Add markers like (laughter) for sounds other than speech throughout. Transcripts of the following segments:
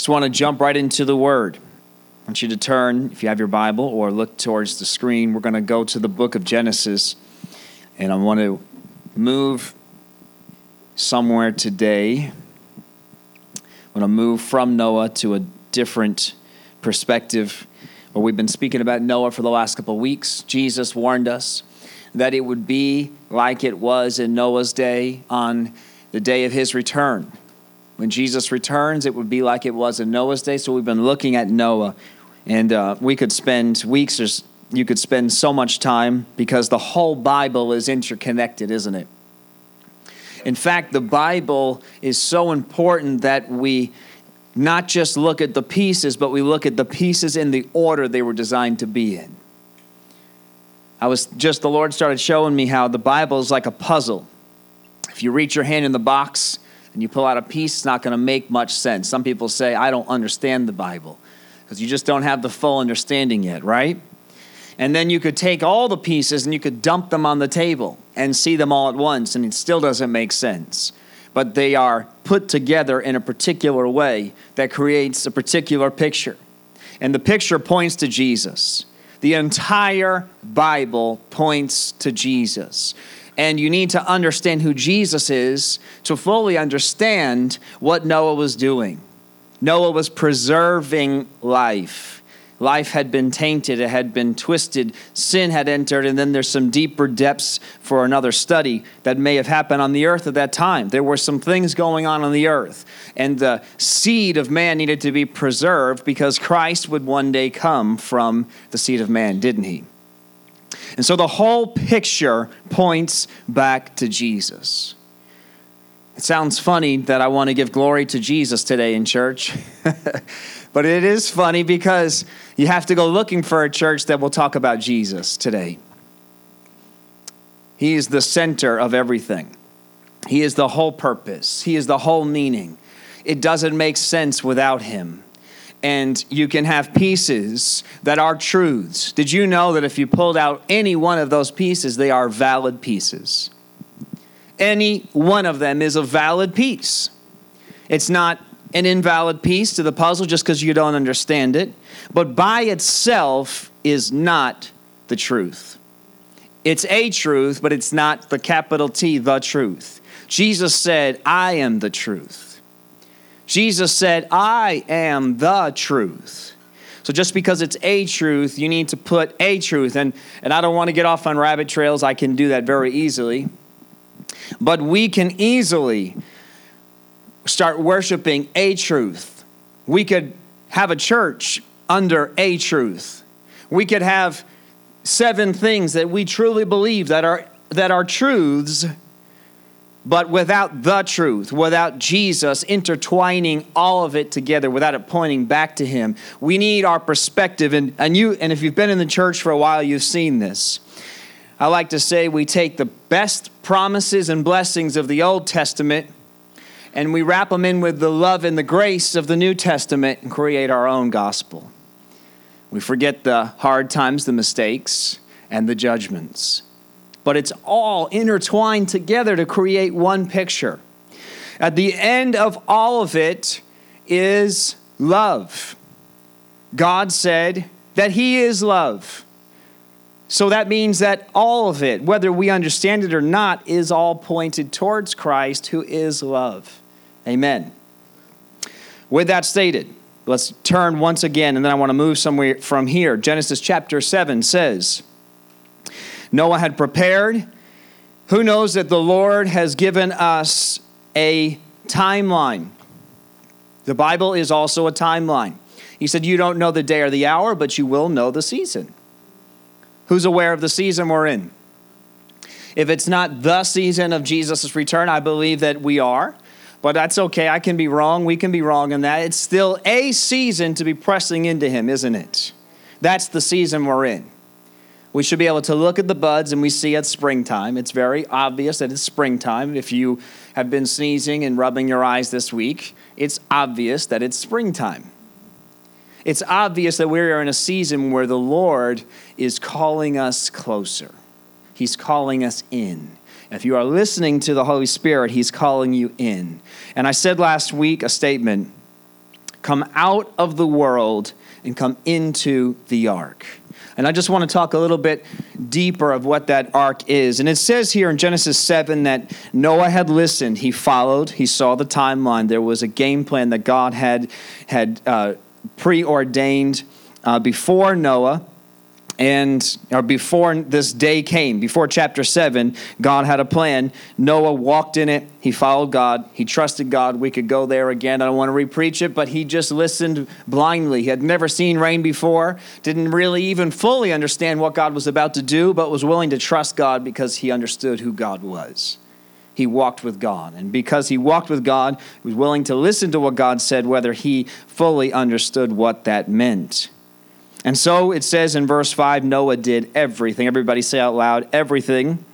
Just want to jump right into the Word. I want you to turn, if you have your Bible, or look towards the screen. We're going to go to the book of Genesis, and I want to move somewhere today. I want to move from Noah to a different perspective. Where we've been speaking about Noah for the last couple of weeks. Jesus warned us that it would be like it was in Noah's day on the day of his return. When Jesus returns, it would be like it was in Noah's day. So we've been looking at Noah, and uh, we could spend weeks or you could spend so much time because the whole Bible is interconnected, isn't it? In fact, the Bible is so important that we not just look at the pieces, but we look at the pieces in the order they were designed to be in. I was just, the Lord started showing me how the Bible is like a puzzle. If you reach your hand in the box, and you pull out a piece, it's not going to make much sense. Some people say, I don't understand the Bible because you just don't have the full understanding yet, right? And then you could take all the pieces and you could dump them on the table and see them all at once, and it still doesn't make sense. But they are put together in a particular way that creates a particular picture. And the picture points to Jesus. The entire Bible points to Jesus. And you need to understand who Jesus is to fully understand what Noah was doing. Noah was preserving life. Life had been tainted, it had been twisted, sin had entered, and then there's some deeper depths for another study that may have happened on the earth at that time. There were some things going on on the earth, and the seed of man needed to be preserved because Christ would one day come from the seed of man, didn't he? And so the whole picture points back to Jesus. It sounds funny that I want to give glory to Jesus today in church. (laughs) but it is funny because you have to go looking for a church that will talk about Jesus today. He is the center of everything, He is the whole purpose, He is the whole meaning. It doesn't make sense without Him and you can have pieces that are truths. Did you know that if you pulled out any one of those pieces, they are valid pieces? Any one of them is a valid piece. It's not an invalid piece to the puzzle just because you don't understand it, but by itself is not the truth. It's a truth, but it's not the capital T, the truth. Jesus said, I am the truth. Jesus said, I am the truth. So just because it's a truth, you need to put a truth. And, and I don't want to get off on rabbit trails. I can do that very easily. But we can easily start worshiping a truth. We could have a church under a truth. We could have seven things that we truly believe that are, that are truths but without the truth, without Jesus intertwining all of it together, without it pointing back to Him, we need our perspective. And, and, you, and if you've been in the church for a while, you've seen this. I like to say we take the best promises and blessings of the Old Testament and we wrap them in with the love and the grace of the New Testament and create our own gospel. We forget the hard times, the mistakes, and the judgments but it's all intertwined together to create one picture. At the end of all of it is love. God said that He is love. So that means that all of it, whether we understand it or not, is all pointed towards Christ who is love. Amen. With that stated, let's turn once again, and then I want to move somewhere from here. Genesis chapter 7 says, Noah had prepared. Who knows that the Lord has given us a timeline? The Bible is also a timeline. He said, You don't know the day or the hour, but you will know the season. Who's aware of the season we're in? If it's not the season of Jesus' return, I believe that we are. But that's okay. I can be wrong. We can be wrong in that. It's still a season to be pressing into Him, isn't it? That's the season we're in. We should be able to look at the buds and we see it's springtime. It's very obvious that it's springtime. If you have been sneezing and rubbing your eyes this week, it's obvious that it's springtime. It's obvious that we are in a season where the Lord is calling us closer. He's calling us in. If you are listening to the Holy Spirit, He's calling you in. And I said last week a statement come out of the world and come into the ark. And I just want to talk a little bit deeper of what that ark is. And it says here in Genesis 7 that Noah had listened, he followed, he saw the timeline. There was a game plan that God had, had uh, preordained uh, before Noah and or before this day came before chapter 7 god had a plan. Noah walked in it. He followed god. He trusted god. We could go there again. I don't want to repreach it but he just listened blindly. He had never seen rain before. Didn't really even fully understand what god was about to do but was willing to trust god because he understood who god was. He walked with God. And because he walked with God, he was willing to listen to what God said, whether he fully understood what that meant. And so it says in verse 5 Noah did everything. Everybody say out loud, everything.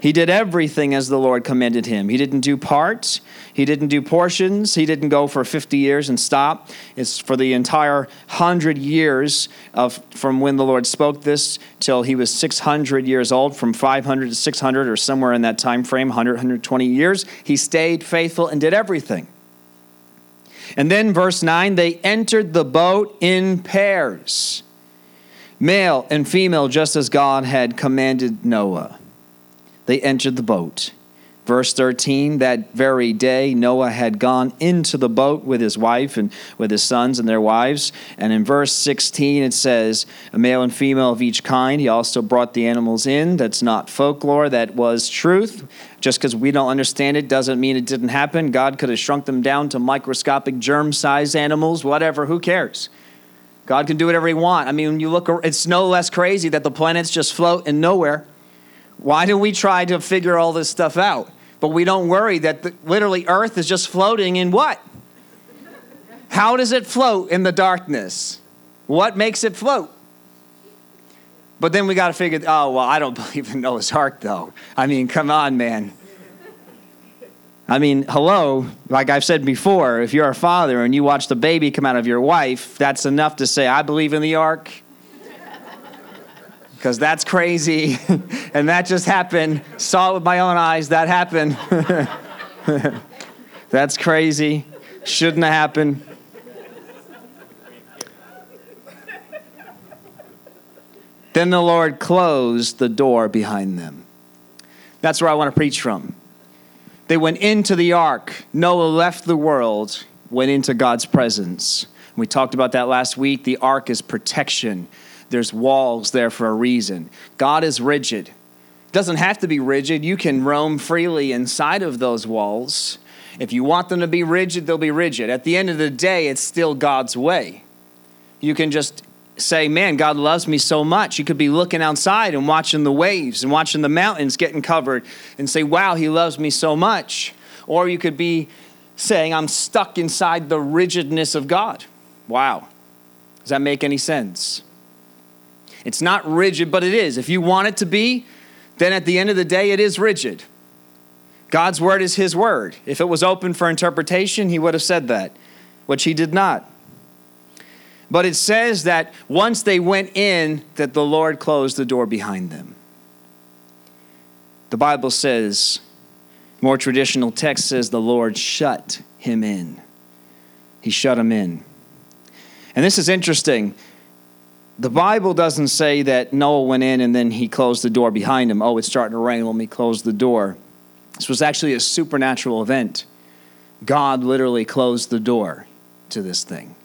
He did everything as the Lord commanded him. He didn't do parts. He didn't do portions. He didn't go for 50 years and stop. It's for the entire 100 years of from when the Lord spoke this till he was 600 years old, from 500 to 600 or somewhere in that time frame, 100, 120 years. He stayed faithful and did everything. And then, verse 9, they entered the boat in pairs, male and female, just as God had commanded Noah. They entered the boat. Verse 13, that very day, Noah had gone into the boat with his wife and with his sons and their wives. And in verse 16, it says, a male and female of each kind. He also brought the animals in. That's not folklore, that was truth. Just because we don't understand it doesn't mean it didn't happen. God could have shrunk them down to microscopic germ sized animals, whatever, who cares? God can do whatever he wants. I mean, when you look, it's no less crazy that the planets just float in nowhere. Why do we try to figure all this stuff out? But we don't worry that the, literally Earth is just floating in what? How does it float in the darkness? What makes it float? But then we got to figure, oh, well, I don't (laughs) believe in Noah's Ark, though. I mean, come on, man. I mean, hello, like I've said before, if you're a father and you watch the baby come out of your wife, that's enough to say, I believe in the ark because that's crazy. (laughs) and that just happened. Saw it with my own eyes. That happened. (laughs) that's crazy. Shouldn't have happened. Then the Lord closed the door behind them. That's where I want to preach from. They went into the ark. Noah left the world, went into God's presence. We talked about that last week. The ark is protection there's walls there for a reason. God is rigid. Doesn't have to be rigid. You can roam freely inside of those walls. If you want them to be rigid, they'll be rigid. At the end of the day, it's still God's way. You can just say, Man, God loves me so much. You could be looking outside and watching the waves and watching the mountains getting covered and say, Wow, He loves me so much. Or you could be saying, I'm stuck inside the rigidness of God. Wow. Does that make any sense? It's not rigid, but it is. If you want it to be, then at the end of the day, it is rigid. God's word is his word. If it was open for interpretation, he would have said that, which he did not. But it says that once they went in, that the Lord closed the door behind them. The Bible says, more traditional text says, the Lord shut him in. He shut him in. And this is interesting the Bible doesn't say that Noah went in and then he closed the door behind him. Oh, it's starting to rain. Let me close the door. This was actually a supernatural event. God literally closed the door to this thing.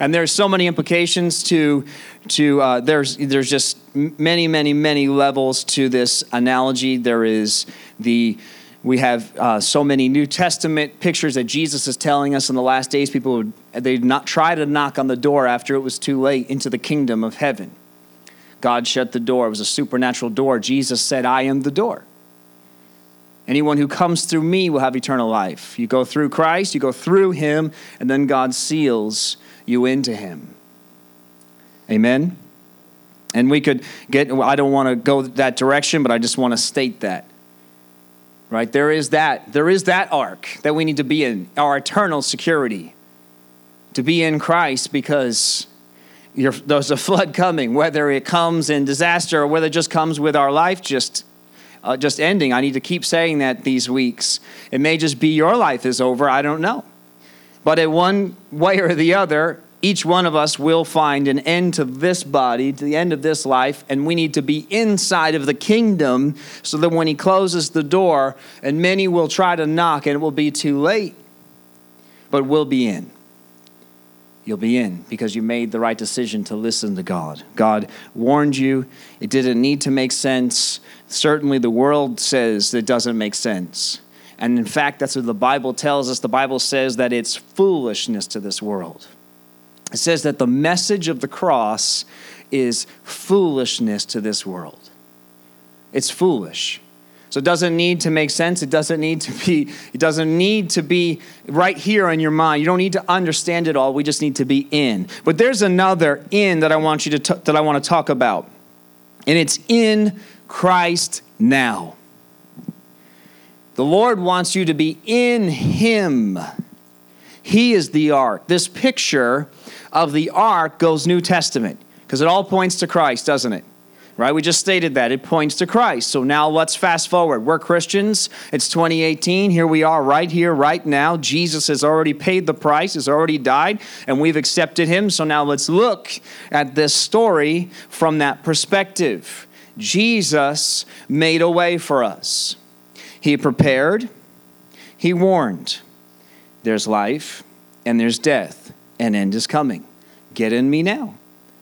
And there's so many implications to, to uh, there's, there's just many, many, many levels to this analogy. There is the we have uh, so many New Testament pictures that Jesus is telling us in the last days. People would they not try to knock on the door after it was too late into the kingdom of heaven. God shut the door. It was a supernatural door. Jesus said, "I am the door." Anyone who comes through me will have eternal life. You go through Christ, you go through Him, and then God seals you into Him. Amen. And we could get. I don't want to go that direction, but I just want to state that right? There is that. There is that ark that we need to be in, our eternal security. To be in Christ because there's a flood coming, whether it comes in disaster or whether it just comes with our life just, uh, just ending. I need to keep saying that these weeks. It may just be your life is over. I don't know. But in one way or the other, each one of us will find an end to this body, to the end of this life, and we need to be inside of the kingdom so that when he closes the door, and many will try to knock and it will be too late, but we'll be in. You'll be in because you made the right decision to listen to God. God warned you. It didn't need to make sense. Certainly, the world says it doesn't make sense. And in fact, that's what the Bible tells us. The Bible says that it's foolishness to this world. It says that the message of the cross is foolishness to this world. It's foolish. So it doesn't need to make sense. It doesn't need to be it doesn't need to be right here in your mind. You don't need to understand it all. We just need to be in. But there's another in that I want you to t- that I want to talk about. And it's in Christ now. The Lord wants you to be in him. He is the ark. This picture of the ark goes New Testament because it all points to Christ, doesn't it? Right? We just stated that. It points to Christ. So now let's fast forward. We're Christians. It's 2018. Here we are right here, right now. Jesus has already paid the price, has already died, and we've accepted him. So now let's look at this story from that perspective. Jesus made a way for us. He prepared, he warned. There's life and there's death an end is coming. Get in me now.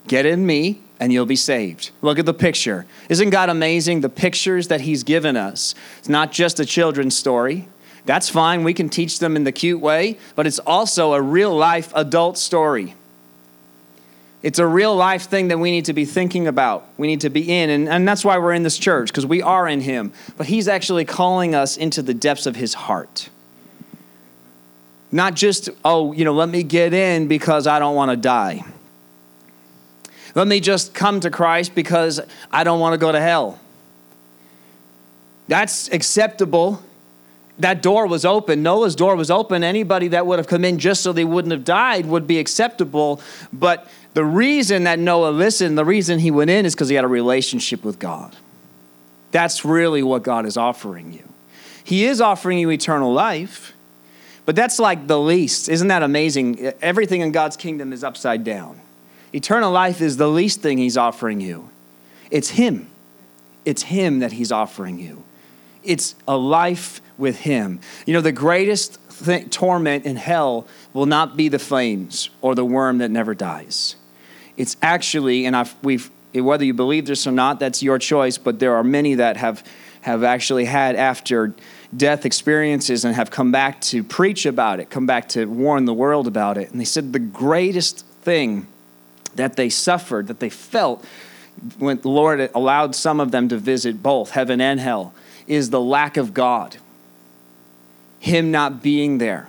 Get in me, and you'll be saved. Look at the picture. Isn't God amazing? The pictures that He's given us. It's not just a children's story. That's fine. We can teach them in the cute way, but it's also a real life adult story. It's a real life thing that we need to be thinking about. We need to be in. And, and that's why we're in this church, because we are in Him. But He's actually calling us into the depths of His heart. Not just, oh, you know, let me get in because I don't want to die. Let me just come to Christ because I don't want to go to hell. That's acceptable. That door was open. Noah's door was open. Anybody that would have come in just so they wouldn't have died would be acceptable. But the reason that Noah listened, the reason he went in is because he had a relationship with God. That's really what God is offering you. He is offering you eternal life. But that's like the least. Isn't that amazing? Everything in God's kingdom is upside down. Eternal life is the least thing He's offering you. It's Him. It's Him that He's offering you. It's a life with Him. You know, the greatest th- torment in hell will not be the flames or the worm that never dies. It's actually, and I've, we've, whether you believe this or not, that's your choice, but there are many that have, have actually had after death experiences and have come back to preach about it, come back to warn the world about it. And they said the greatest thing that they suffered, that they felt when the Lord allowed some of them to visit both heaven and hell, is the lack of God. Him not being there.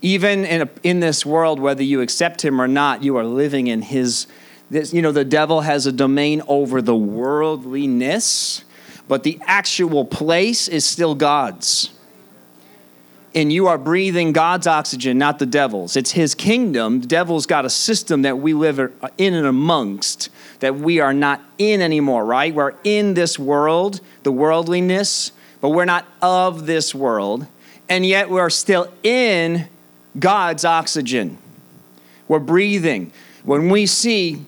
Even in, a, in this world, whether you accept Him or not, you are living in His. This, you know, the devil has a domain over the worldliness but the actual place is still God's. And you are breathing God's oxygen, not the devil's. It's his kingdom. The devil's got a system that we live in and amongst that we are not in anymore, right? We're in this world, the worldliness, but we're not of this world. And yet we're still in God's oxygen. We're breathing. When we see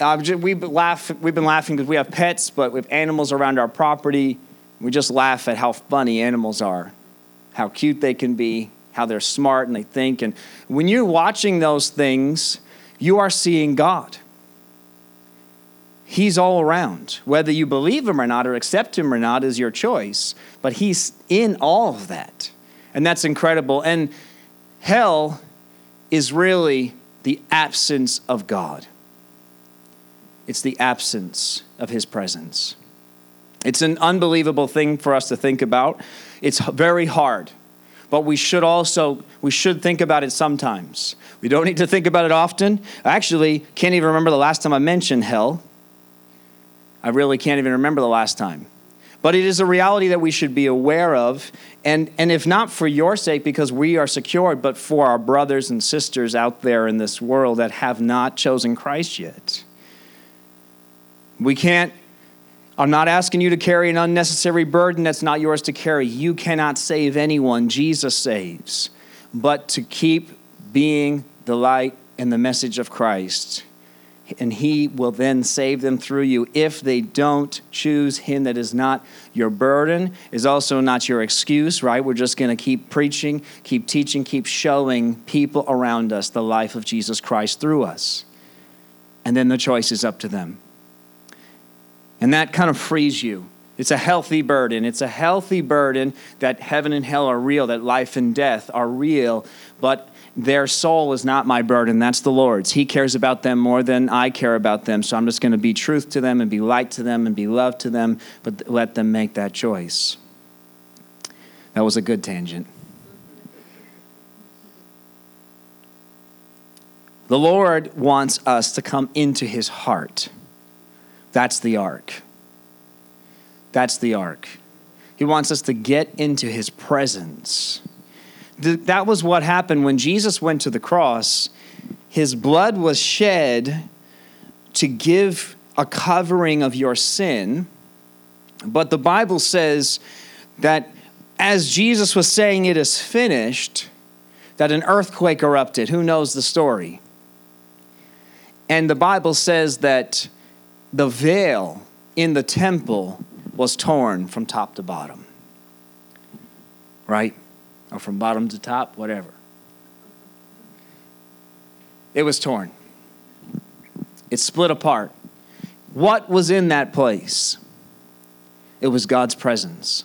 we've, laugh, we've been laughing because we have pets, but we have animals around our property. We just laugh at how funny animals are, how cute they can be, how they're smart and they think. And when you're watching those things, you are seeing God. He's all around. Whether you believe him or not, or accept him or not, is your choice. But he's in all of that. And that's incredible. And hell is really the absence of God it's the absence of his presence. It's an unbelievable thing for us to think about. It's very hard, but we should also we should think about it sometimes. We don't need to think about it often. I actually can't even remember the last time I mentioned hell. I really can't even remember the last time. But it is a reality that we should be aware of, and, and if not for your sake, because we are secured, but for our brothers and sisters out there in this world that have not chosen Christ yet. We can't, I'm not asking you to carry an unnecessary burden that's not yours to carry. You cannot save anyone, Jesus saves. But to keep being the light and the message of Christ. And he will then save them through you if they don't choose him. That is not your burden, is also not your excuse, right? We're just going to keep preaching, keep teaching, keep showing people around us the life of Jesus Christ through us. And then the choice is up to them. And that kind of frees you. It's a healthy burden. It's a healthy burden that heaven and hell are real, that life and death are real, but their soul is not my burden. That's the Lord's. He cares about them more than I care about them. So I'm just going to be truth to them and be light to them and be love to them, but let them make that choice. That was a good tangent. The Lord wants us to come into his heart. That's the ark. That's the ark. He wants us to get into his presence. That was what happened when Jesus went to the cross. His blood was shed to give a covering of your sin. But the Bible says that as Jesus was saying it is finished, that an earthquake erupted. Who knows the story? And the Bible says that the veil in the temple was torn from top to bottom. Right? Or from bottom to top, whatever. It was torn. It split apart. What was in that place? It was God's presence.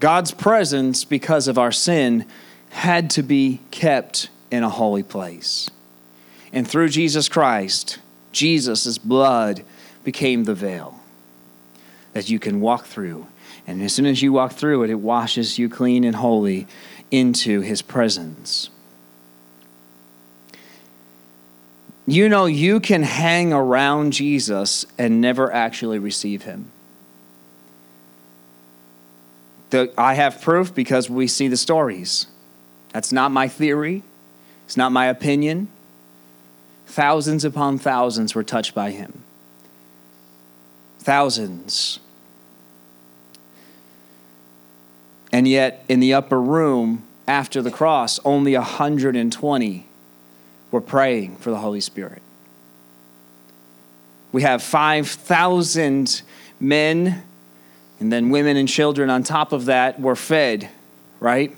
God's presence, because of our sin, had to be kept in a holy place. And through Jesus Christ, Jesus' blood became the veil that you can walk through. And as soon as you walk through it, it washes you clean and holy into his presence. You know, you can hang around Jesus and never actually receive him. The, I have proof because we see the stories. That's not my theory, it's not my opinion. Thousands upon thousands were touched by him. Thousands. And yet, in the upper room after the cross, only 120 were praying for the Holy Spirit. We have 5,000 men and then women and children on top of that were fed, right?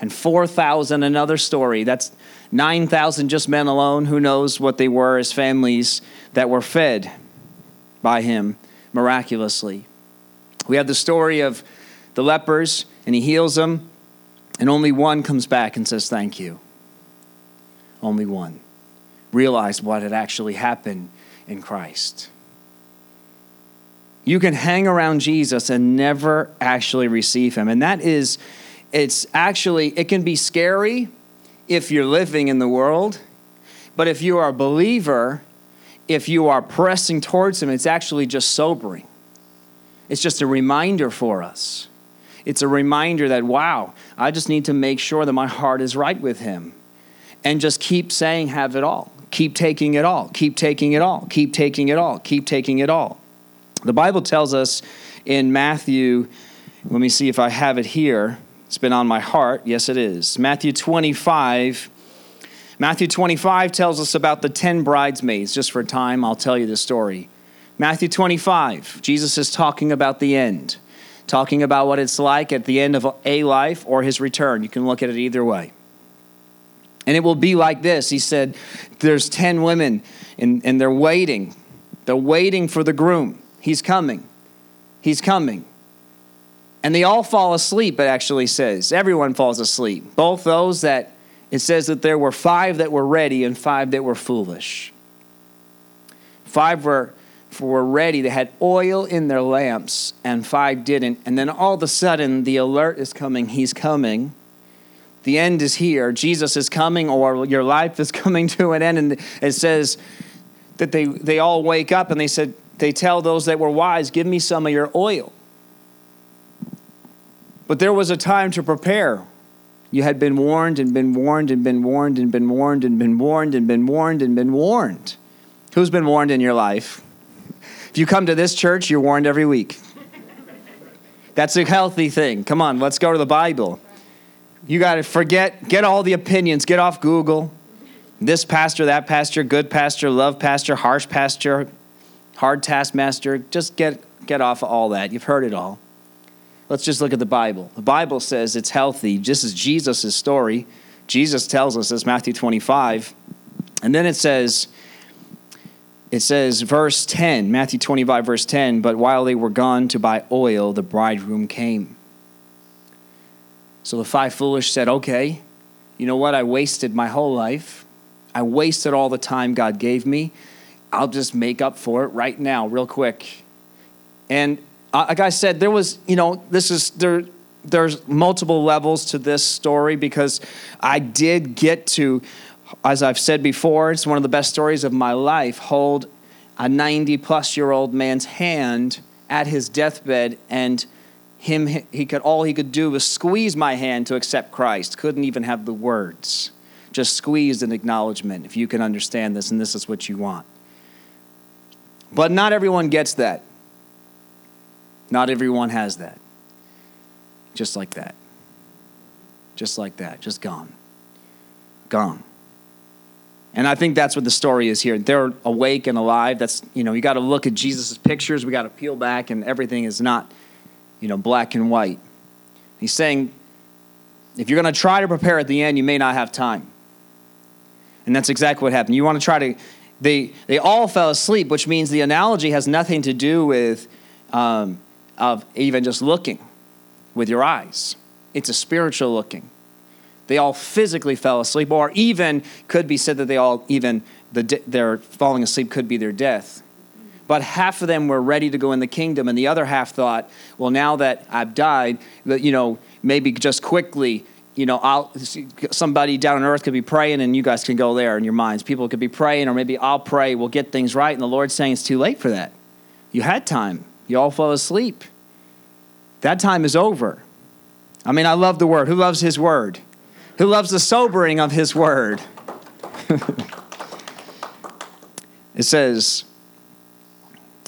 And 4,000, another story. That's 9,000 just men alone. Who knows what they were as families that were fed by him miraculously. We have the story of the lepers, and he heals them, and only one comes back and says, Thank you. Only one. Realized what had actually happened in Christ. You can hang around Jesus and never actually receive him. And that is, it's actually, it can be scary if you're living in the world, but if you are a believer, if you are pressing towards him, it's actually just sobering. It's just a reminder for us. It's a reminder that, wow, I just need to make sure that my heart is right with Him. And just keep saying, have it all. Keep taking it all. Keep taking it all. Keep taking it all. Keep taking it all. The Bible tells us in Matthew, let me see if I have it here. It's been on my heart. Yes, it is. Matthew 25. Matthew 25 tells us about the 10 bridesmaids. Just for time, I'll tell you the story. Matthew 25, Jesus is talking about the end talking about what it's like at the end of a life or his return. You can look at it either way. And it will be like this. He said, There's 10 women, and, and they're waiting. They're waiting for the groom. He's coming. He's coming. And they all fall asleep, it actually says. Everyone falls asleep. Both those that, it says that there were five that were ready and five that were foolish. Five were were ready. They had oil in their lamps, and five didn't. And then all of a sudden, the alert is coming. He's coming. The end is here. Jesus is coming, or your life is (laughs) coming to an end. And it says that they, they all wake up and they said, they tell those that were wise, Give me some of your oil. But there was a time to prepare. You had been warned and been warned and been warned and been warned and been warned and been warned and been warned. Who's been warned in your life? If you come to this church, you're warned every week. That's a healthy thing. Come on, let's go to the Bible. You got to forget, get all the opinions, get off Google. This pastor, that pastor, good pastor, love pastor, harsh pastor, hard taskmaster. Just get, get off of all that. You've heard it all. Let's just look at the Bible. The Bible says it's healthy. This is Jesus' story. Jesus tells us this, Matthew 25. And then it says, it says, verse 10, Matthew 25, verse 10, but while they were gone to buy oil, the bridegroom came. So the five foolish said, Okay, you know what? I wasted my whole life. I wasted all the time God gave me. I'll just make up for it right now, real quick. And uh, like I said, there was, you know, this is, there, there's multiple levels to this story because I did get to, as I've said before, it's one of the best stories of my life, hold a 90 plus year old man's hand at his deathbed and him he could all he could do was squeeze my hand to accept Christ couldn't even have the words just squeezed an acknowledgement if you can understand this and this is what you want. But not everyone gets that not everyone has that. Just like that. Just like that. Just gone. Gone. And I think that's what the story is here. They're awake and alive. That's, you know, you got to look at Jesus' pictures. We got to peel back, and everything is not, you know, black and white. He's saying, if you're going to try to prepare at the end, you may not have time. And that's exactly what happened. You want to try to, they, they all fell asleep, which means the analogy has nothing to do with um, of even just looking with your eyes. It's a spiritual looking. They all physically fell asleep, or even could be said that they all even the their falling asleep could be their death. But half of them were ready to go in the kingdom, and the other half thought, well, now that I've died, that you know maybe just quickly you know, I'll, somebody down on earth could be praying and you guys can go there in your minds. People could be praying, or maybe I'll pray, we'll get things right. And the Lord's saying it's too late for that. You had time. You all fell asleep. That time is over. I mean, I love the word. Who loves his word? Who loves the sobering of his word? (laughs) it says,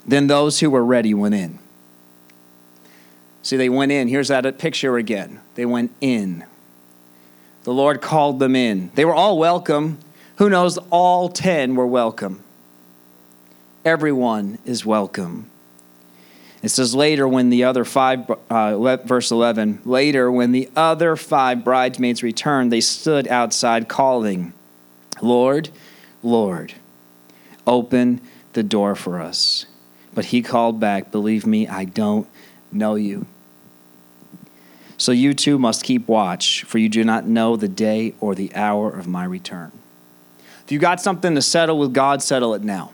Then those who were ready went in. See, they went in. Here's that picture again. They went in. The Lord called them in. They were all welcome. Who knows? All ten were welcome. Everyone is welcome. It says later when the other five, uh, verse 11, later when the other five bridesmaids returned, they stood outside calling, Lord, Lord, open the door for us. But he called back, Believe me, I don't know you. So you too must keep watch, for you do not know the day or the hour of my return. If you got something to settle with God, settle it now.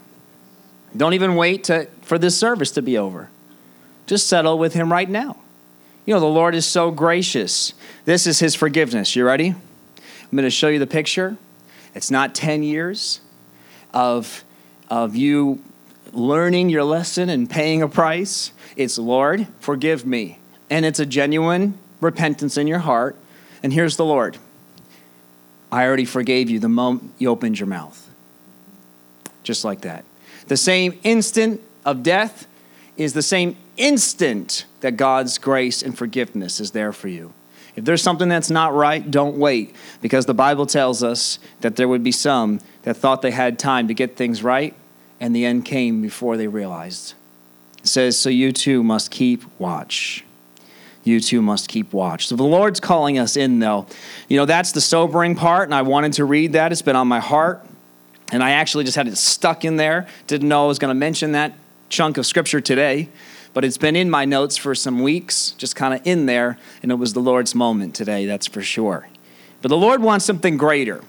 Don't even wait to, for this service to be over. Just settle with him right now. You know, the Lord is so gracious. This is his forgiveness. You ready? I'm going to show you the picture. It's not 10 years of, of you learning your lesson and paying a price. It's, Lord, forgive me. And it's a genuine repentance in your heart. And here's the Lord I already forgave you the moment you opened your mouth. Just like that. The same instant of death is the same instant that God's grace and forgiveness is there for you. If there's something that's not right, don't wait, because the Bible tells us that there would be some that thought they had time to get things right, and the end came before they realized. It says, So you too must keep watch. You too must keep watch. So the Lord's calling us in, though. You know, that's the sobering part, and I wanted to read that. It's been on my heart, and I actually just had it stuck in there. Didn't know I was going to mention that chunk of scripture today but it's been in my notes for some weeks, just kind of in there, and it was the Lord's moment today, that's for sure. But the Lord wants something greater.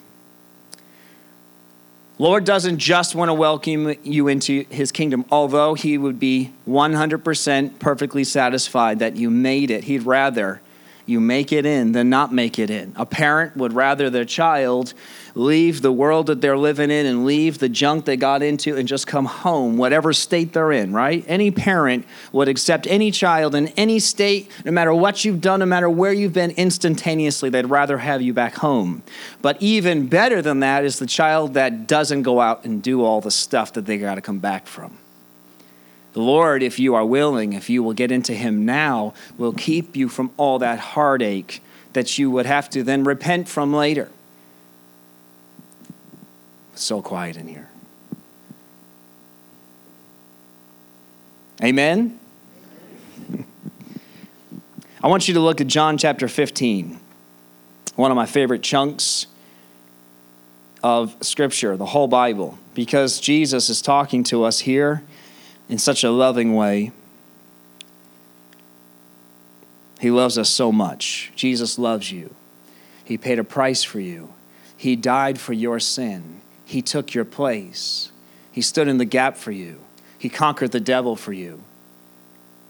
Lord doesn't just want to welcome you into his kingdom, although he would be 100% perfectly satisfied that you made it. He'd rather you make it in than not make it in. A parent would rather their child leave the world that they're living in and leave the junk they got into and just come home, whatever state they're in, right? Any parent would accept any child in any state, no matter what you've done, no matter where you've been, instantaneously. They'd rather have you back home. But even better than that is the child that doesn't go out and do all the stuff that they got to come back from. The Lord, if you are willing, if you will get into Him now, will keep you from all that heartache that you would have to then repent from later. It's so quiet in here. Amen? (laughs) I want you to look at John chapter 15, one of my favorite chunks of Scripture, the whole Bible, because Jesus is talking to us here in such a loving way. He loves us so much. Jesus loves you. He paid a price for you. He died for your sin. He took your place. He stood in the gap for you. He conquered the devil for you.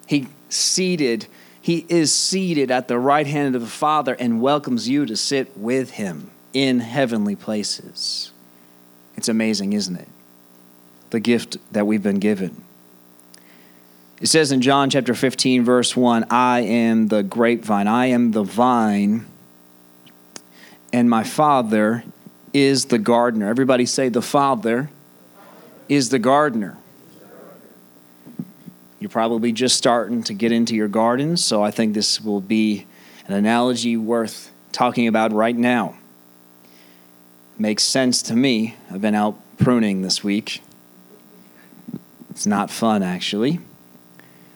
He seated, he is seated at the right hand of the Father and welcomes you to sit with him in heavenly places. It's amazing, isn't it? The gift that we've been given. It says in John chapter 15, verse 1 I am the grapevine, I am the vine, and my Father is the gardener. Everybody say, The Father is the gardener. You're probably just starting to get into your gardens, so I think this will be an analogy worth talking about right now. Makes sense to me. I've been out pruning this week. It's not fun, actually.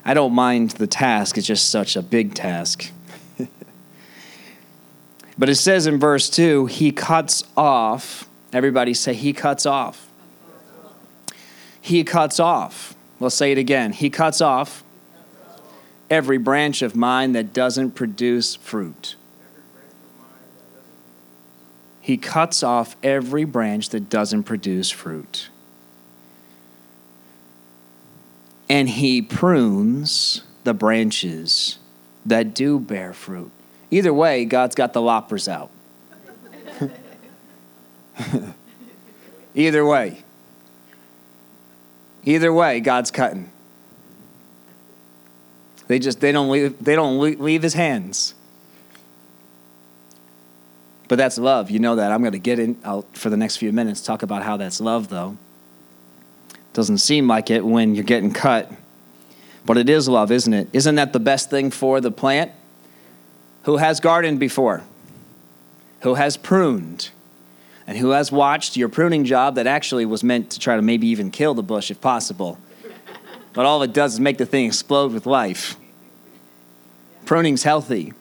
I don't mind the task, it's just such a big task. (laughs) but it says in verse 2 He cuts off, everybody say, He cuts off. He cuts off. Let's say it again. He cuts off every branch of mine that doesn't produce fruit. He cuts off every branch that doesn't produce fruit. And he prunes the branches that do bear fruit. Either way, God's got the loppers out. (laughs) Either way. Either way, God's cutting. They just they don't leave they don't leave his hands. But that's love. You know that. I'm going to get in I'll, for the next few minutes talk about how that's love though. Doesn't seem like it when you're getting cut. But it is love, isn't it? Isn't that the best thing for the plant? Who has gardened before? Who has pruned? And who has watched your pruning job that actually was meant to try to maybe even kill the bush if possible? But all it does is make the thing explode with life. Pruning's healthy.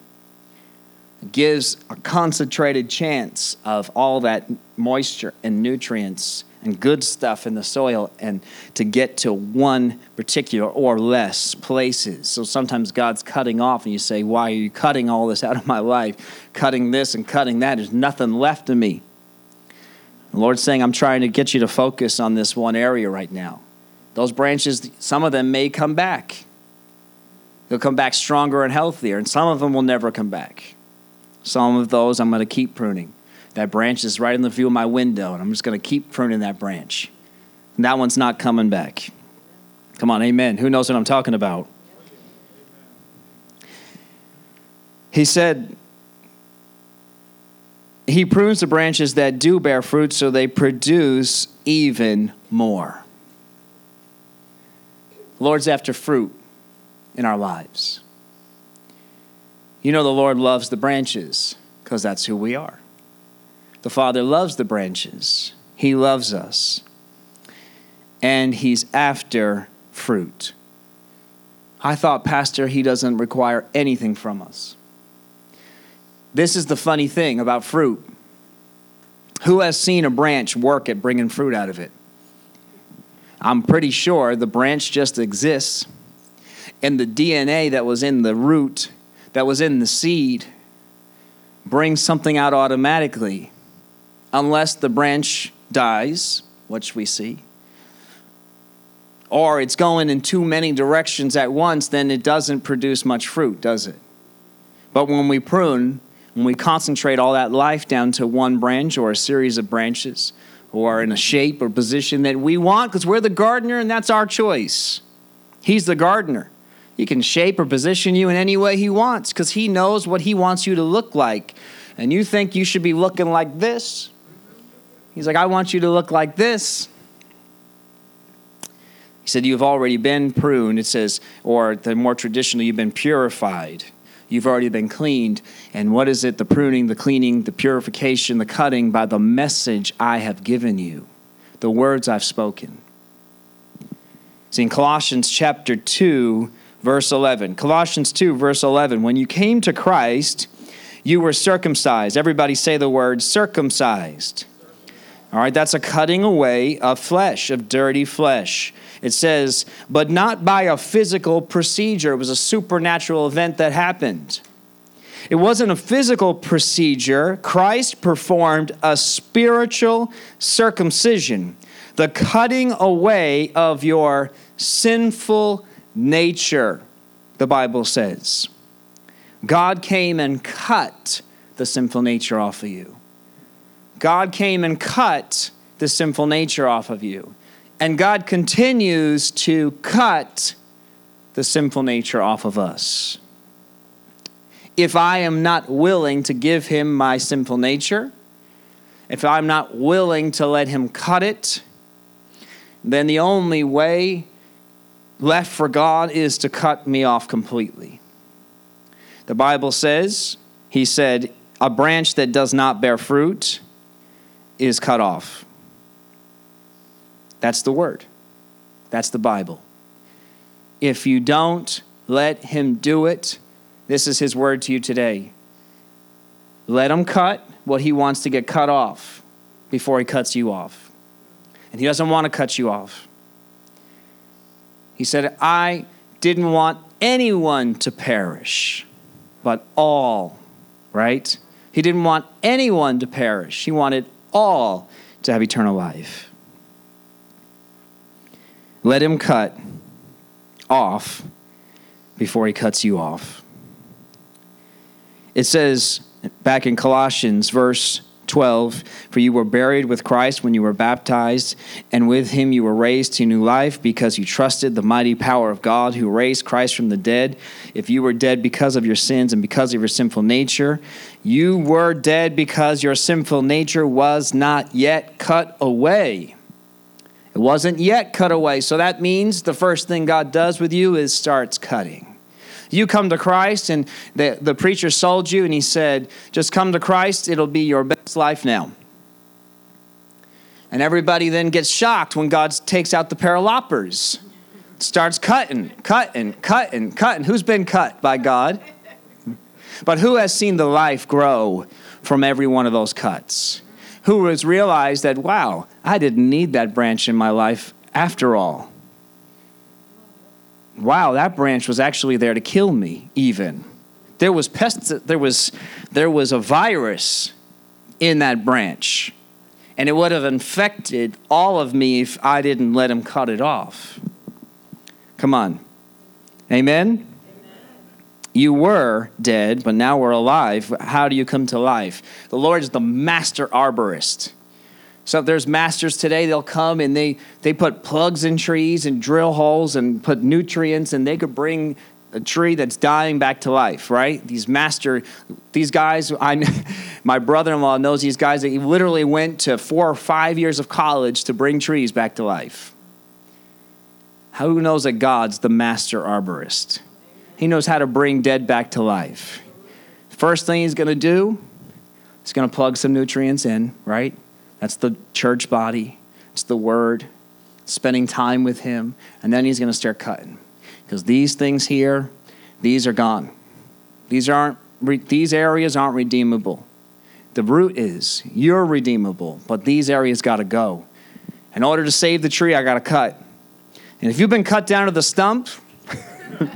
It gives a concentrated chance of all that moisture and nutrients and good stuff in the soil and to get to one particular or less places. So sometimes God's cutting off and you say, Why are you cutting all this out of my life? Cutting this and cutting that. There's nothing left of me. The Lord's saying, I'm trying to get you to focus on this one area right now. Those branches, some of them may come back. They'll come back stronger and healthier, and some of them will never come back. Some of those I'm going to keep pruning. That branch is right in the view of my window, and I'm just going to keep pruning that branch. And that one's not coming back. Come on, amen. Who knows what I'm talking about? He said, He prunes the branches that do bear fruit so they produce even more. Lord's after fruit in our lives. You know, the Lord loves the branches because that's who we are. The Father loves the branches, He loves us. And He's after fruit. I thought, Pastor, He doesn't require anything from us. This is the funny thing about fruit. Who has seen a branch work at bringing fruit out of it? I'm pretty sure the branch just exists, and the DNA that was in the root, that was in the seed, brings something out automatically unless the branch dies, which we see, or it's going in too many directions at once, then it doesn't produce much fruit, does it? But when we prune, when we concentrate all that life down to one branch or a series of branches, or are in a shape or position that we want, because we're the gardener and that's our choice. He's the gardener. He can shape or position you in any way he wants because he knows what he wants you to look like. And you think you should be looking like this, He's like, I want you to look like this. He said, You've already been pruned. It says, or the more traditionally, you've been purified. You've already been cleaned. And what is it? The pruning, the cleaning, the purification, the cutting by the message I have given you, the words I've spoken. See, in Colossians chapter 2, verse 11, Colossians 2, verse 11, when you came to Christ, you were circumcised. Everybody say the word circumcised. All right, that's a cutting away of flesh, of dirty flesh. It says, but not by a physical procedure. It was a supernatural event that happened. It wasn't a physical procedure. Christ performed a spiritual circumcision, the cutting away of your sinful nature, the Bible says. God came and cut the sinful nature off of you. God came and cut the sinful nature off of you. And God continues to cut the sinful nature off of us. If I am not willing to give him my sinful nature, if I'm not willing to let him cut it, then the only way left for God is to cut me off completely. The Bible says, He said, a branch that does not bear fruit is cut off. That's the word. That's the Bible. If you don't let him do it, this is his word to you today. Let him cut what he wants to get cut off before he cuts you off. And he doesn't want to cut you off. He said, I didn't want anyone to perish, but all, right? He didn't want anyone to perish. He wanted all to have eternal life. Let him cut off before he cuts you off. It says back in Colossians, verse 12 For you were buried with Christ when you were baptized, and with him you were raised to new life because you trusted the mighty power of God who raised Christ from the dead. If you were dead because of your sins and because of your sinful nature, you were dead because your sinful nature was not yet cut away. It wasn't yet cut away. So that means the first thing God does with you is starts cutting. You come to Christ, and the, the preacher sold you, and he said, Just come to Christ, it'll be your best life now. And everybody then gets shocked when God takes out the pair of loppers, starts cutting, cutting, cutting, cutting. Who's been cut by God? But who has seen the life grow from every one of those cuts? who has realized that, wow, I didn't need that branch in my life after all. Wow, that branch was actually there to kill me, even. There was pests, there was, there was a virus in that branch, and it would have infected all of me if I didn't let him cut it off. Come on. Amen? You were dead, but now we're alive. How do you come to life? The Lord is the master arborist. So there's masters today, they'll come and they, they put plugs in trees and drill holes and put nutrients, and they could bring a tree that's dying back to life, right? These master, these guys, I, (laughs) my brother-in-law knows these guys that he literally went to four or five years of college to bring trees back to life. Who knows that God's the master arborist? He knows how to bring dead back to life. First thing he's going to do, he's going to plug some nutrients in, right? That's the church body, it's the word, spending time with him, and then he's going to start cutting. Because these things here, these are gone. These aren't these areas aren't redeemable. The root is you're redeemable, but these areas got to go. In order to save the tree, I got to cut. And if you've been cut down to the stump, (laughs)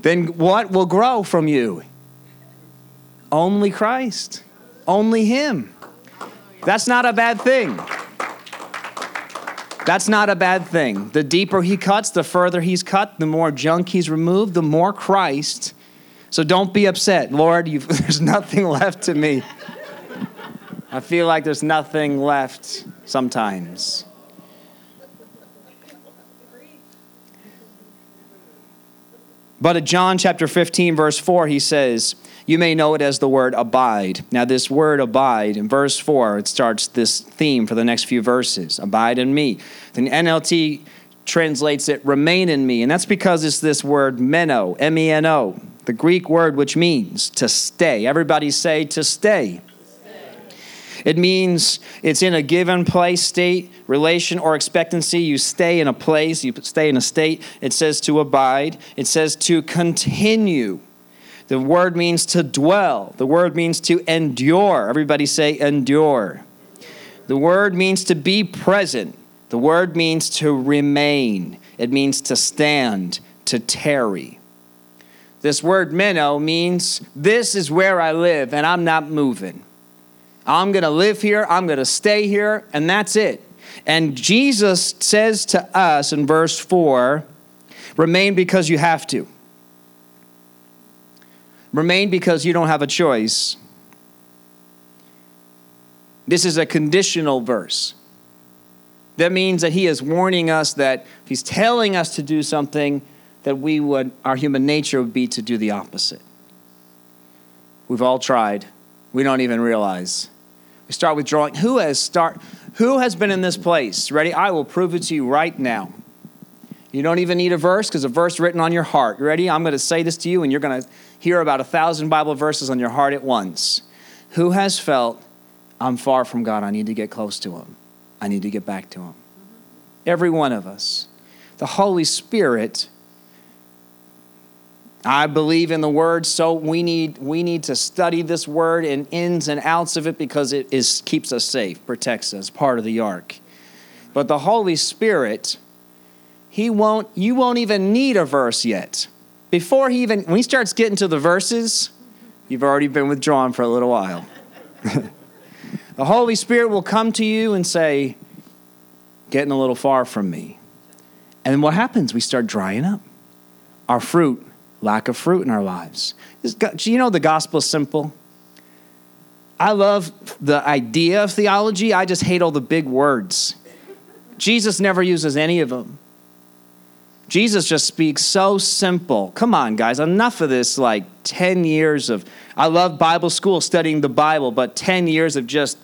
then what will grow from you? Only Christ. Only Him. That's not a bad thing. That's not a bad thing. The deeper He cuts, the further He's cut, the more junk He's removed, the more Christ. So don't be upset. Lord, (laughs) there's nothing left to me. I feel like there's nothing left sometimes. But at John chapter 15, verse 4, he says, You may know it as the word abide. Now, this word abide, in verse 4, it starts this theme for the next few verses Abide in me. The NLT translates it remain in me. And that's because it's this word meno, M E N O, the Greek word which means to stay. Everybody say to stay. It means it's in a given place, state, relation, or expectancy. You stay in a place, you stay in a state. It says to abide, it says to continue. The word means to dwell, the word means to endure. Everybody say endure. The word means to be present. The word means to remain. It means to stand, to tarry. This word meno means this is where I live and I'm not moving. I'm going to live here, I'm going to stay here, and that's it. And Jesus says to us in verse 4 remain because you have to. Remain because you don't have a choice. This is a conditional verse. That means that he is warning us that he's telling us to do something, that we would, our human nature would be to do the opposite. We've all tried. We don't even realize. We start withdrawing. Who has start who has been in this place? Ready? I will prove it to you right now. You don't even need a verse because a verse written on your heart. You ready? I'm going to say this to you, and you're going to hear about a thousand Bible verses on your heart at once. Who has felt, I'm far from God, I need to get close to Him? I need to get back to Him. Every one of us. The Holy Spirit, I believe in the Word, so we need, we need to study this Word and ins and outs of it because it is, keeps us safe, protects us, part of the ark. But the Holy Spirit, he won't, you won't even need a verse yet. Before he even, when he starts getting to the verses, you've already been withdrawn for a little while. (laughs) The Holy Spirit will come to you and say, Getting a little far from me. And then what happens? We start drying up. Our fruit, lack of fruit in our lives. You know the gospel is simple? I love the idea of theology, I just hate all the big words. Jesus never uses any of them. Jesus just speaks so simple. Come on, guys, enough of this like 10 years of, I love Bible school studying the Bible, but 10 years of just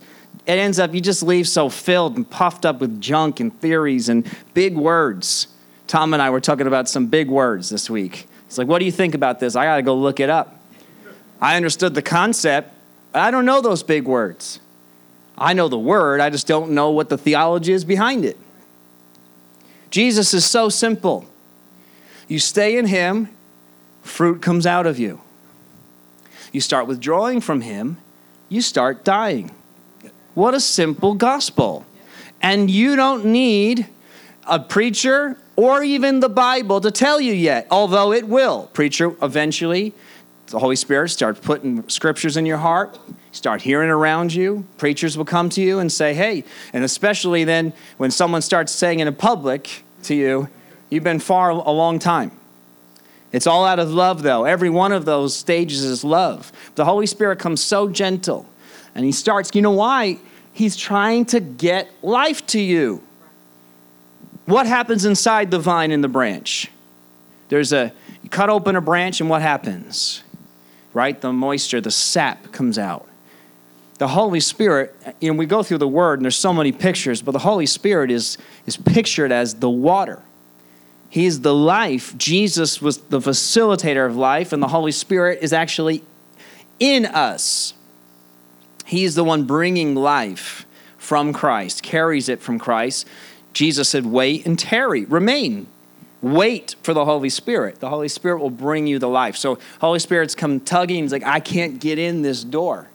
it ends up you just leave so filled and puffed up with junk and theories and big words. Tom and I were talking about some big words this week. It's like, what do you think about this? I got to go look it up. I understood the concept, but I don't know those big words. I know the word, I just don't know what the theology is behind it. Jesus is so simple. You stay in Him, fruit comes out of you. You start withdrawing from Him, you start dying. What a simple gospel. And you don't need a preacher or even the Bible to tell you yet, although it will. Preacher eventually, the Holy Spirit starts putting scriptures in your heart, start hearing around you. Preachers will come to you and say, hey, and especially then when someone starts saying in public to you, you've been far a long time. It's all out of love, though. Every one of those stages is love. The Holy Spirit comes so gentle and he starts, you know why? He's trying to get life to you. What happens inside the vine and the branch? There's a, you cut open a branch, and what happens? Right? The moisture, the sap comes out. The Holy Spirit, you know, we go through the Word, and there's so many pictures, but the Holy Spirit is, is pictured as the water. He is the life. Jesus was the facilitator of life, and the Holy Spirit is actually in us. He's the one bringing life from Christ, carries it from Christ. Jesus said, Wait and tarry, remain. Wait for the Holy Spirit. The Holy Spirit will bring you the life. So, Holy Spirit's come tugging. He's like, I can't get in this door.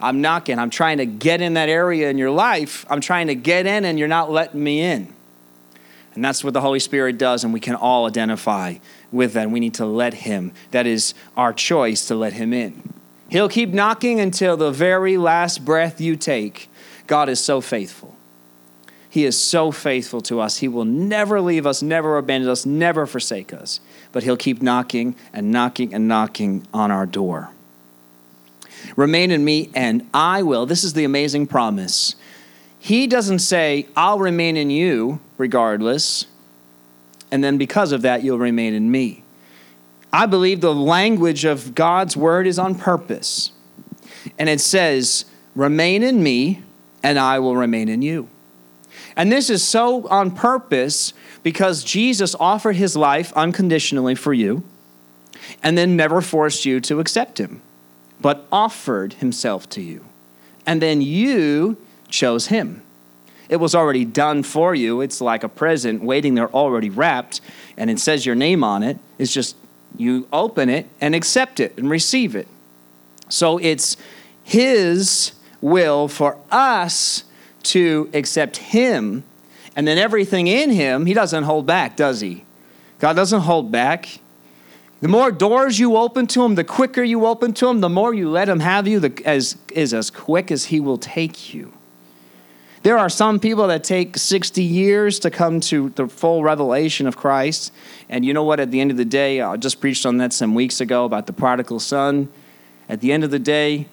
I'm knocking. I'm trying to get in that area in your life. I'm trying to get in, and you're not letting me in. And that's what the Holy Spirit does, and we can all identify with that. We need to let Him. That is our choice to let Him in. He'll keep knocking until the very last breath you take. God is so faithful. He is so faithful to us. He will never leave us, never abandon us, never forsake us. But He'll keep knocking and knocking and knocking on our door. Remain in me, and I will. This is the amazing promise. He doesn't say, I'll remain in you regardless, and then because of that, you'll remain in me. I believe the language of God's word is on purpose. And it says, Remain in me, and I will remain in you. And this is so on purpose because Jesus offered his life unconditionally for you and then never forced you to accept him, but offered himself to you. And then you chose him. It was already done for you. It's like a present waiting there already wrapped, and it says your name on it. It's just you open it and accept it and receive it. So it's his will for us to accept him and then everything in him he doesn't hold back does he god doesn't hold back the more doors you open to him the quicker you open to him the more you let him have you the, as is as quick as he will take you there are some people that take 60 years to come to the full revelation of Christ. And you know what? At the end of the day, I just preached on that some weeks ago about the prodigal son. At the end of the day,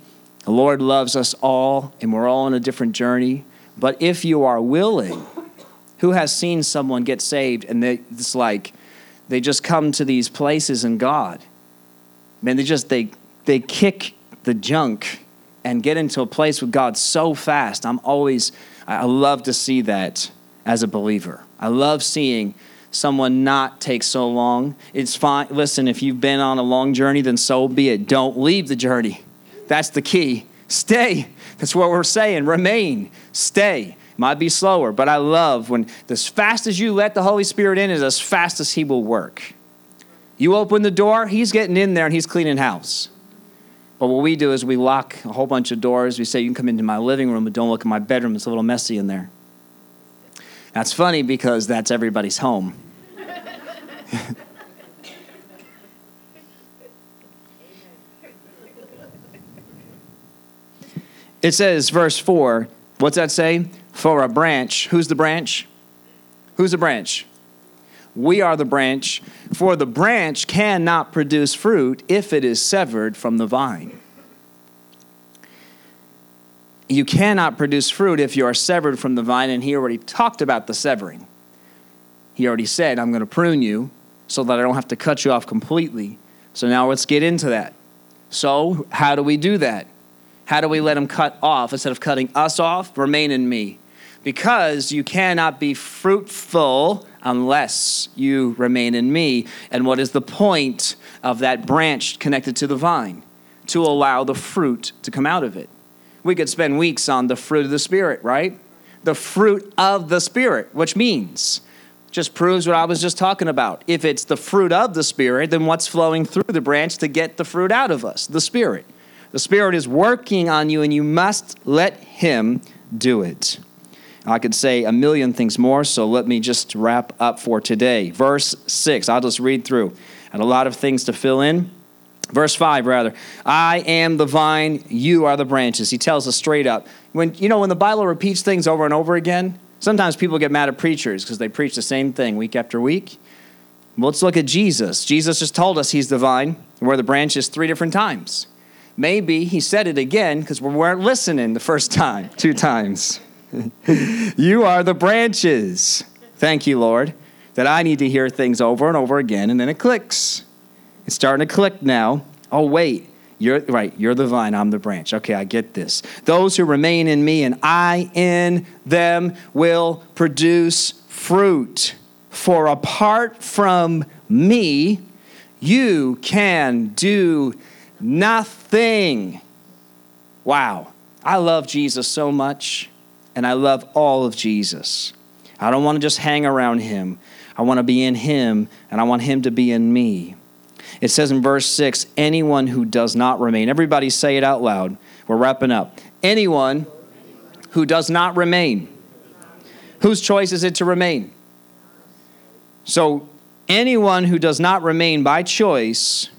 the Lord loves us all, and we're all on a different journey. But if you are willing, who has seen someone get saved and they, it's like they just come to these places in God? Man, they just they they kick the junk and get into a place with God so fast. I'm always I love to see that as a believer. I love seeing someone not take so long. It's fine. Listen, if you've been on a long journey, then so be it. Don't leave the journey. That's the key. Stay. That's what we're saying. Remain. Stay. Might be slower, but I love when as fast as you let the Holy Spirit in is as fast as He will work. You open the door, He's getting in there and He's cleaning house. But what we do is we lock a whole bunch of doors. We say, You can come into my living room, but don't look at my bedroom. It's a little messy in there. That's funny because that's everybody's home. (laughs) It says, verse 4, what's that say? For a branch. Who's the branch? Who's the branch? We are the branch. For the branch cannot produce fruit if it is severed from the vine. You cannot produce fruit if you are severed from the vine, and he already talked about the severing. He already said, I'm going to prune you so that I don't have to cut you off completely. So now let's get into that. So, how do we do that? How do we let him cut off instead of cutting us off? Remain in me. Because you cannot be fruitful unless you remain in me. And what is the point of that branch connected to the vine? To allow the fruit to come out of it. We could spend weeks on the fruit of the Spirit, right? The fruit of the Spirit, which means just proves what I was just talking about. If it's the fruit of the Spirit, then what's flowing through the branch to get the fruit out of us? The Spirit. The Spirit is working on you, and you must let Him do it. I could say a million things more, so let me just wrap up for today. Verse 6, I'll just read through. And a lot of things to fill in. Verse 5, rather. I am the vine, you are the branches. He tells us straight up. When you know when the Bible repeats things over and over again, sometimes people get mad at preachers because they preach the same thing week after week. Well, let's look at Jesus. Jesus just told us he's the vine, we're the branches three different times. Maybe he said it again because we weren't listening the first time, two times. You are the branches. Thank you, Lord, that I need to hear things over and over again, and then it clicks. It's starting to click now. Oh, wait. You're right. You're the vine. I'm the branch. Okay, I get this. Those who remain in me and I in them will produce fruit. For apart from me, you can do nothing. Wow. I love Jesus so much, and I love all of Jesus. I don't want to just hang around him. I want to be in him, and I want him to be in me. It says in verse 6 anyone who does not remain. Everybody say it out loud. We're wrapping up. Anyone who does not remain. Whose choice is it to remain? So, anyone who does not remain by choice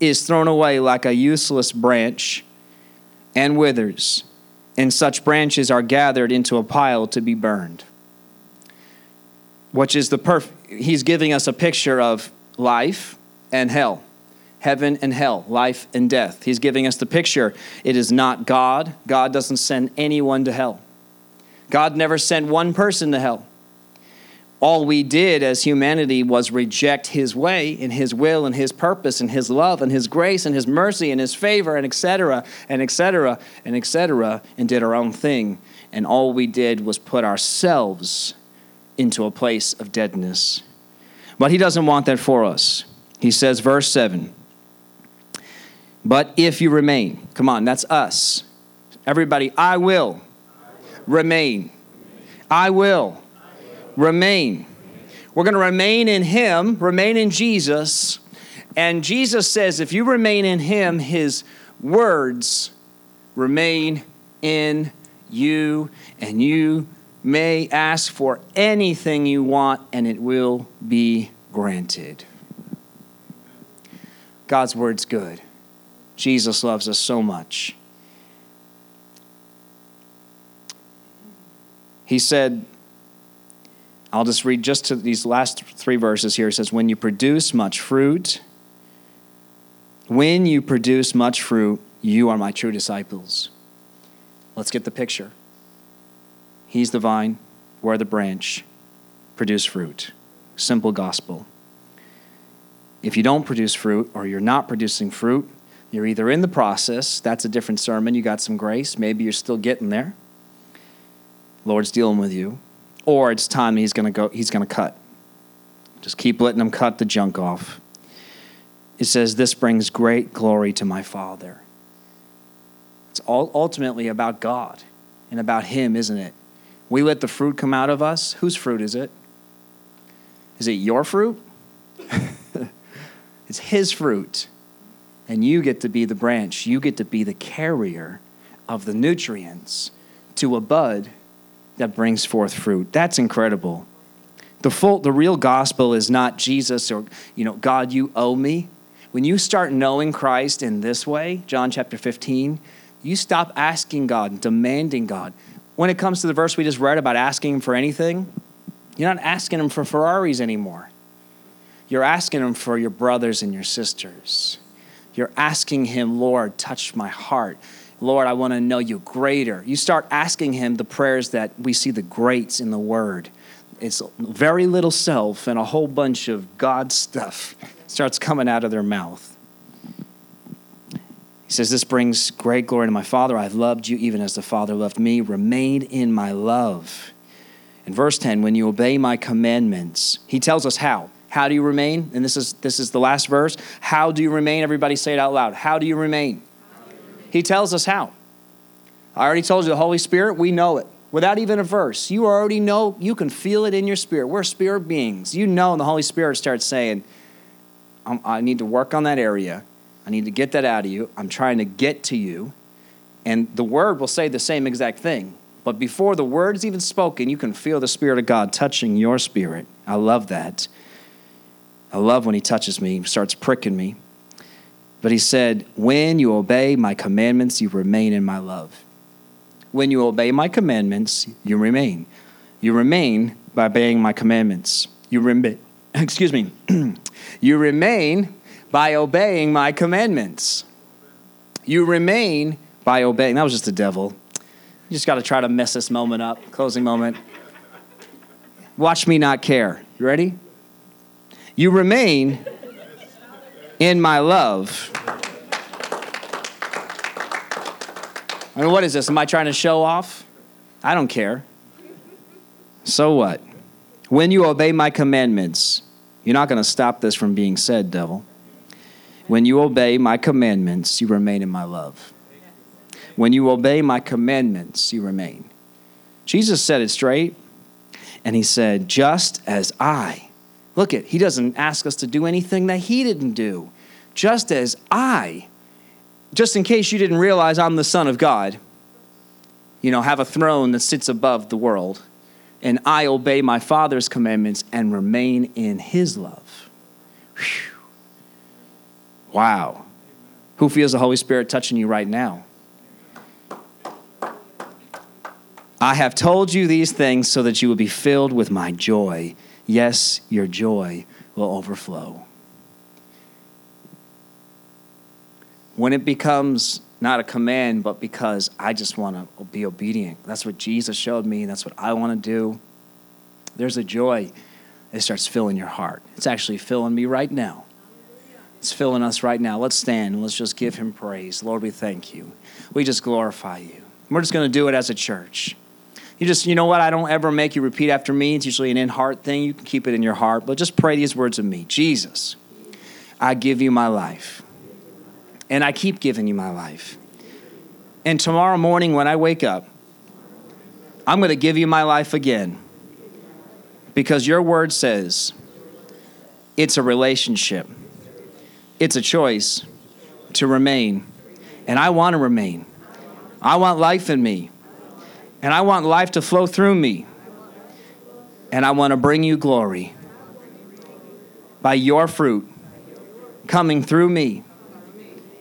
is thrown away like a useless branch and withers, and such branches are gathered into a pile to be burned. Which is the perfect, he's giving us a picture of life and hell, heaven and hell, life and death. He's giving us the picture. It is not God. God doesn't send anyone to hell. God never sent one person to hell. All we did as humanity was reject his way and his will and his purpose and his love and his grace and his mercy and his favor and etc and etc and etc and did our own thing. And all we did was put ourselves into a place of deadness. But he doesn't want that for us. He says verse 7 but if you remain come on that's us. Everybody i will remain. I will remain. We're going to remain in Him, remain in Jesus. And Jesus says, if you remain in Him, His words remain in you, and you may ask for anything you want, and it will be granted. God's word's good. Jesus loves us so much. He said, I'll just read just to these last three verses here. It says, When you produce much fruit, when you produce much fruit, you are my true disciples. Let's get the picture. He's the vine, we're the branch. Produce fruit. Simple gospel. If you don't produce fruit or you're not producing fruit, you're either in the process, that's a different sermon, you got some grace, maybe you're still getting there. Lord's dealing with you or it's time he's going to go he's going to cut. Just keep letting him cut the junk off. It says this brings great glory to my father. It's all ultimately about god and about him isn't it? We let the fruit come out of us. Whose fruit is it? Is it your fruit? (laughs) It's his fruit. And you get to be the branch. You get to be the carrier of the nutrients to a bud that brings forth fruit. That's incredible. The full the real gospel is not Jesus or you know God you owe me. When you start knowing Christ in this way, John chapter 15, you stop asking God, demanding God. When it comes to the verse we just read about asking him for anything, you're not asking him for Ferraris anymore. You're asking him for your brothers and your sisters. You're asking him, Lord, touch my heart. Lord, I want to know you greater. You start asking Him the prayers that we see the greats in the Word. It's very little self and a whole bunch of God stuff (laughs) starts coming out of their mouth. He says, This brings great glory to my Father. I've loved you even as the Father loved me. Remain in my love. In verse 10, when you obey my commandments, he tells us how. How do you remain? And this is this is the last verse. How do you remain? Everybody say it out loud. How do you remain? He tells us how. I already told you the Holy Spirit, we know it. Without even a verse, you already know, you can feel it in your spirit. We're spirit beings. You know, and the Holy Spirit starts saying, I need to work on that area. I need to get that out of you. I'm trying to get to you. And the word will say the same exact thing. But before the word is even spoken, you can feel the Spirit of God touching your spirit. I love that. I love when He touches me, starts pricking me. But he said, When you obey my commandments, you remain in my love. When you obey my commandments, you remain. You remain by obeying my commandments. You remain, (clears throat) excuse me, (clears throat) you remain by obeying my commandments. You remain by obeying. That was just the devil. You just got to try to mess this moment up. Closing moment. Watch me not care. You ready? You remain in my love. I mean, what is this? Am I trying to show off? I don't care. So what? When you obey my commandments, you're not going to stop this from being said, devil. When you obey my commandments, you remain in my love. When you obey my commandments, you remain. Jesus said it straight, and he said, Just as I Look at, he doesn't ask us to do anything that he didn't do. Just as I, just in case you didn't realize I'm the Son of God, you know, have a throne that sits above the world, and I obey my Father's commandments and remain in his love. Whew. Wow. Who feels the Holy Spirit touching you right now? I have told you these things so that you will be filled with my joy yes, your joy will overflow. When it becomes not a command, but because I just want to be obedient, that's what Jesus showed me, that's what I want to do. There's a joy it starts filling your heart. It's actually filling me right now. It's filling us right now. Let's stand and let's just give him praise. Lord, we thank you. We just glorify you. We're just going to do it as a church. You just, you know what? I don't ever make you repeat after me. It's usually an in heart thing. You can keep it in your heart, but just pray these words of me Jesus, I give you my life. And I keep giving you my life. And tomorrow morning when I wake up, I'm going to give you my life again because your word says it's a relationship, it's a choice to remain. And I want to remain. I want life in me. And I want life to flow through me. And I want to bring you glory by your fruit coming through me.